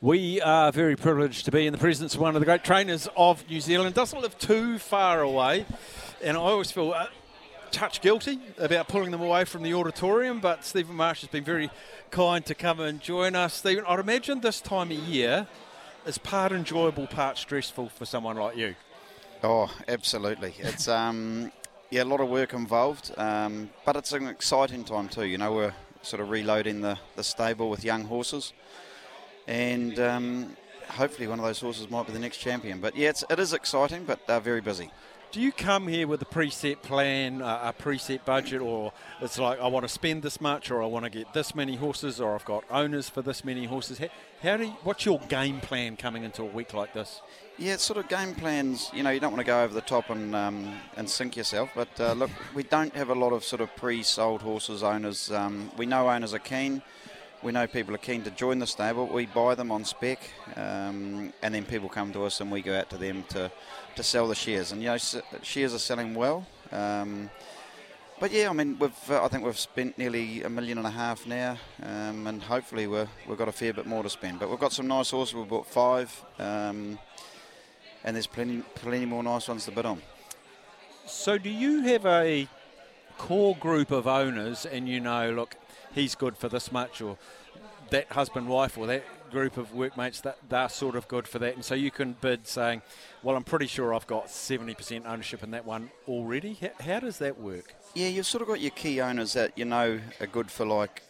We are very privileged to be in the presence of one of the great trainers of New Zealand. Doesn't live too far away, and I always feel a touch guilty about pulling them away from the auditorium. But Stephen Marsh has been very kind to come and join us. Stephen, I'd imagine this time of year is part enjoyable, part stressful for someone like you. Oh, absolutely. It's um, yeah, a lot of work involved, um, but it's an exciting time too. You know, we're sort of reloading the, the stable with young horses and um, hopefully one of those horses might be the next champion. But yeah, it's, it is exciting, but uh, very busy. Do you come here with a preset plan, uh, a preset budget, or it's like I want to spend this much, or I want to get this many horses, or I've got owners for this many horses? How, how do you, what's your game plan coming into a week like this? Yeah, it's sort of game plans. You know, you don't want to go over the top and um, and sink yourself. But uh, look, we don't have a lot of sort of pre-sold horses. Owners, um, we know owners are keen we know people are keen to join the stable. We buy them on spec, um, and then people come to us and we go out to them to, to sell the shares. And you know, shares are selling well. Um, but yeah, I mean, we've uh, I think we've spent nearly a million and a half now, um, and hopefully we're, we've got a fair bit more to spend. But we've got some nice horses. We've bought five, um, and there's plenty plenty more nice ones to bid on. So, do you have a core group of owners, and you know, look, he's good for this much, or that husband, wife, or that group of workmates that they're sort of good for that. And so you can bid saying, well, I'm pretty sure I've got 70% ownership in that one already. How, how does that work? Yeah, you've sort of got your key owners that you know are good for like,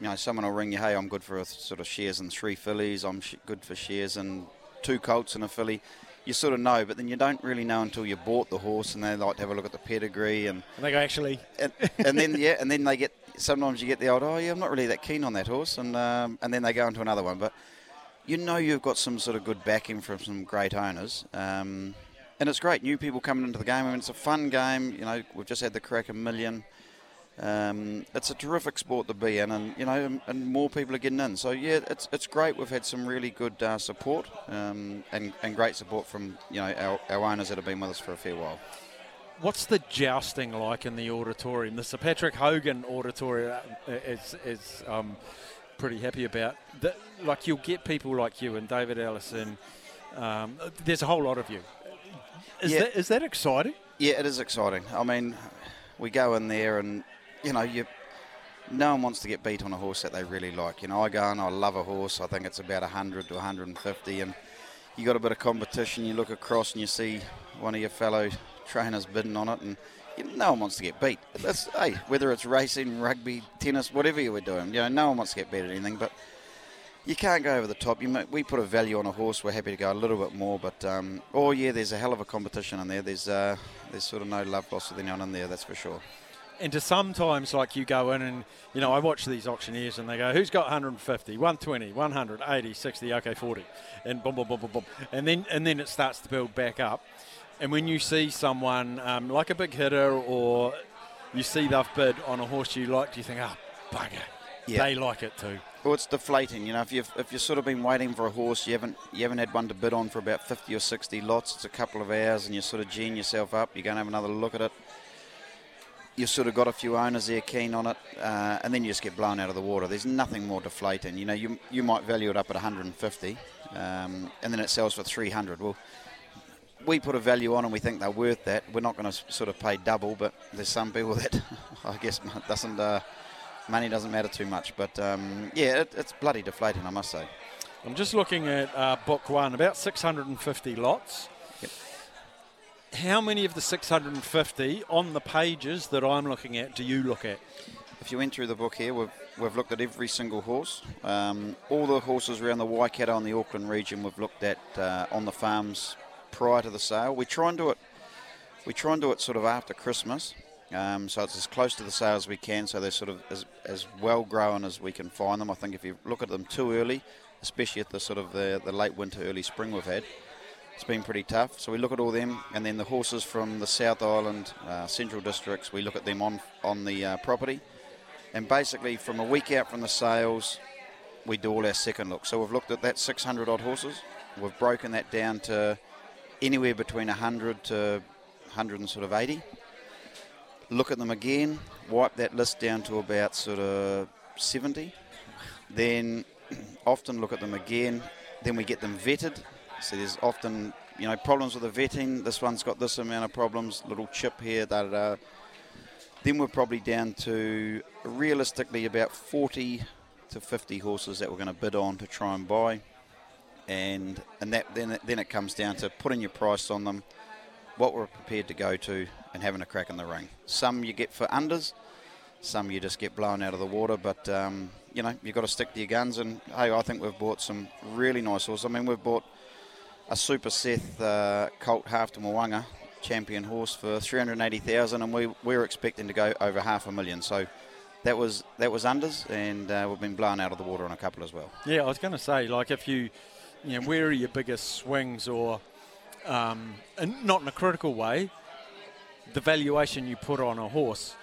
you know, someone will ring you, hey, I'm good for a sort of shares and three fillies, I'm sh- good for shares and two colts and a filly you sort of know, but then you don't really know until you bought the horse, and they like to have a look at the pedigree and, and they go actually, and, and, then yeah, and then they get sometimes you get the old oh yeah I'm not really that keen on that horse, and um, and then they go into another one, but you know you've got some sort of good backing from some great owners. Um, and it's great, new people coming into the game. I mean, it's a fun game. You know, we've just had the Karaka Million. Um, it's a terrific sport to be in, and you know, and, and, more people are getting in. So yeah, it's it's great. We've had some really good uh, support um, and and great support from you know our, our owners that have been with us for a fair while. What's the jousting like in the auditorium? The Sir Patrick Hogan auditorium uh, is is um, pretty happy about. The, like you'll get people like you and David Ellison. Um, there's a whole lot of you. Is yeah. that is that exciting? Yeah, it is exciting. I mean, we go in there and you know, you no one wants to get beat on a horse that they really like. You know, I go and I love a horse. I think it's about 100 to 150, and you got a bit of competition. You look across and you see one of your fellow trainers bidding on it, and you know, no one wants to get beat. That's hey, whether it's racing, rugby, tennis, whatever you were doing. You know, no one wants to get beat at anything, but you can't go over the top. You we put a value on a horse. We're happy to go a little bit more, but um, oh yeah, there's a hell of a competition in there. There's uh, there's sort of no love lost with anyone in there. That's for sure and to sometimes like you go in and you know I watch these auctioneers and they go who's got 150 120 100 80 60 okay 40 and boom boom boom boom boom and then and then it starts to build back up and when you see someone um, like a big hitter or you see they've bid on a horse you like do you think oh bugger yeah. they like it too well, it's deflating. You know, if you've if you've sort of been waiting for a horse, you haven't you haven't had one to bid on for about fifty or sixty lots. It's a couple of hours, and you're sort of geeing yourself up. You're going to have another look at it you've sort of got a few owners there keen on it, uh, and then you just get blown out of the water. There's nothing more deflating. You know, you you might value it up at 150, um, and then it sells for 300. Well, we put a value on and we think they're worth that. We're not going to sort of pay double, but there's some people that I guess doesn't uh, money doesn't matter too much. But um, yeah, it, it's bloody deflating, I must say. I'm just looking at uh, book one, about 650 lots Yep. how many of the 650 on the pages that I'm looking at do you look at? If you went through the book here, we've, we've looked at every single horse. Um, all the horses around the Waikato and the Auckland region we've looked at uh, on the farms prior to the sale. We try and do it. We try and do it sort of after Christmas, um, so it's as close to the sale as we can. So they're sort of as, as well grown as we can find them. I think if you look at them too early, especially at the sort of the, the late winter, early spring we've had, it's been pretty tough. So we look at all them, and then the horses from the South Island, uh, Central Districts, we look at them on on the uh, property, and basically from a week out from the sales, we do all our second look. So we've looked at that 600 odd horses. We've broken that down to anywhere between 100 to 100 and sort of 80. Look at them again, wipe that list down to about sort of 70. Then often look at them again, then we get them vetted. So there's often you know problems with the vetting. This one's got this amount of problems, little chip here, da da da. Then we're probably down to realistically about 40 to 50 horses that we're going to bid on to try and buy, and and that then then it comes down to putting your price on them, what we're prepared to go to, and having a crack in the ring. Some you get for unders, some you just get blown out of the water, but. Um, you know, you've got to stick to your guns, and hey, I think we've bought some really nice horses. I mean, we've bought a Super Seth uh, Colt Half to Mo'unga champion horse for 380,000 and we, we were expecting to go over half a million so that was that was unders and uh, we've been blown out of the water on a couple as well yeah I was going to say like if you you know where are your biggest swings or um, and not in a critical way the valuation you put on a horse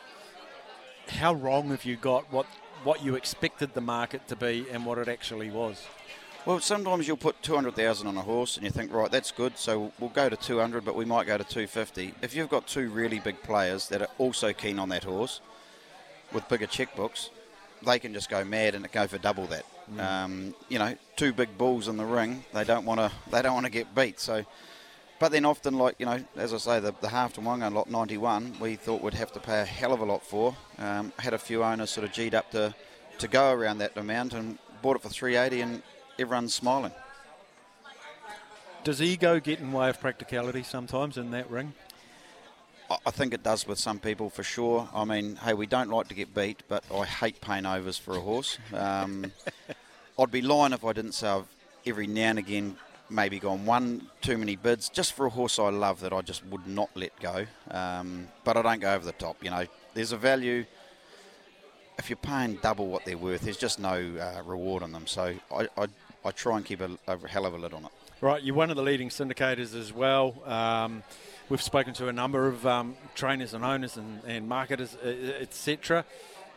how wrong have you got what what you expected the market to be and what it actually was well, sometimes you'll put 200,000 on a horse and you think, right, that's good, so we'll go to 200, but we might go to 250. If you've got two really big players that are also keen on that horse with bigger checkbooks, they can just go mad and go for double that. Mm. Um, you know, two big bulls in the ring, they don't want to they don't want to get beat. So, but then often, like you know, as I say, the, the half to one lot 91, we thought we'd have to pay a hell of a lot for. Um, had a few owners sort of g'd up to to go around that amount and bought it for 380 and everyone's smiling. Does ego get in way of practicality sometimes in that ring? I think it does with some people for sure. I mean, hey, we don't like to get beat, but I hate paying overs for a horse. Um, I'd be lying if I didn't say I've every now and again maybe gone one too many bids just for a horse I love that I just would not let go. Um, but I don't go over the top. You know, there's a value if you're paying double what they're worth, there's just no uh, reward on them. So I, I, I, try and keep a, a, hell of a lid on it. Right, you're one of the leading syndicators as well. Um, we've spoken to a number of um, trainers and owners and, and marketers, etc.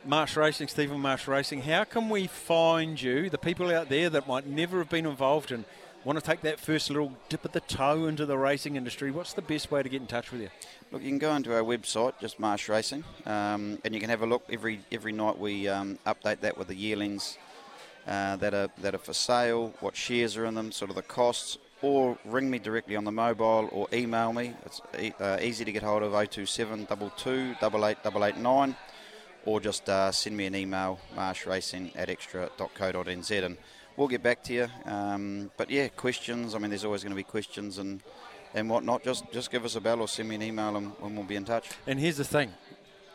Marsh Racing, Stephen Marsh Racing. How can we find you, the people out there that might never have been involved and want to take that first little dip of the toe into the racing industry, what's the best way to get in touch with you? Look, you can go onto our website, just Marsh Racing, um, and you can have a look. Every every night we um, update that with the yearlings uh, that are that are for sale, what shares are in them, sort of the costs, or ring me directly on the mobile or email me. It's e- uh, easy to get hold of 027 22 8889 or just uh, send me an email, marshracing at xtra.co.nz. And we'll get back to you. Um, but yeah, questions. I mean, there's always going to be questions and and whatnot. Just just give us a bell or send me an email, and, and we'll be in touch. And here's the thing: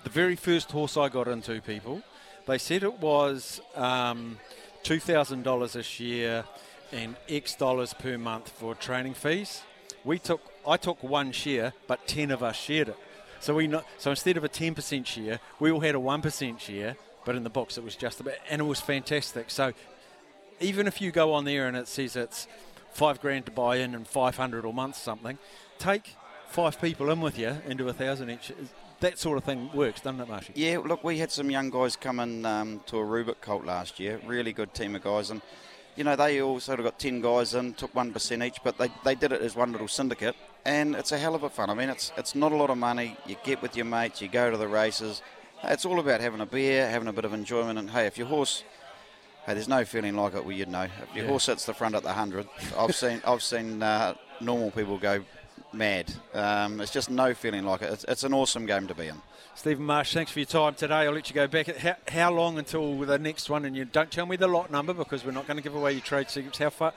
the very first horse I got into, people, they said it was um, two thousand dollars a share and X dollars per month for training fees. We took I took one share, but ten of us shared it. So we not, so instead of a ten percent share, we all had a one percent share. But in the box, it was just about, and it was fantastic. So even if you go on there and it says it's five grand to buy in and 500 a month something, take five people in with you into a thousand each. That sort of thing works, doesn't it, Marshy? Yeah, look, we had some young guys come in um, to a Rubick Colt last year, really good team of guys, and you know they all sort of got 10 guys in, took 1% each, but they, they did it as one little syndicate, and it's a hell of a fun. I mean, it's it's not a lot of money. You get with your mates, you go to the races. It's all about having a beer, having a bit of enjoyment, and hey, if your horse Hey, there's no feeling like it where you'd know. If your yeah. horse hits the front at the hundred, I've seen I've seen uh, normal people go mad. Um, it's just no feeling like it. It's, it's, an awesome game to be in. Stephen Marsh, thanks for your time today. I'll let you go back. How, how long until the next one? And you don't tell me the lot number because we're not going to give away your trade secrets. How far?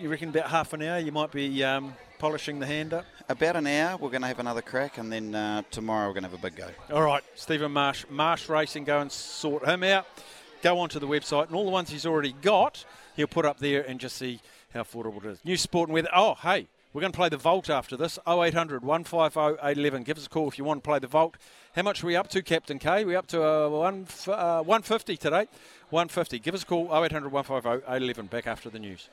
You reckon about half an hour? You might be um, polishing the hand up. About an hour. We're going to have another crack, and then uh, tomorrow we're going to have a big go. All right, Stephen Marsh, Marsh Racing. Go and sort him out go onto the website and all the ones he's already got, he'll put up there and just see how affordable it is. New sport and weather. Oh, hey, we're going to play the Vault after this. 0800 150 811. Give us a call if you want to play the Vault. How much are we up to, Captain K? We're up to uh, one, uh, 150 today. 150. Give us a call. 0800 150 811. Back after the news.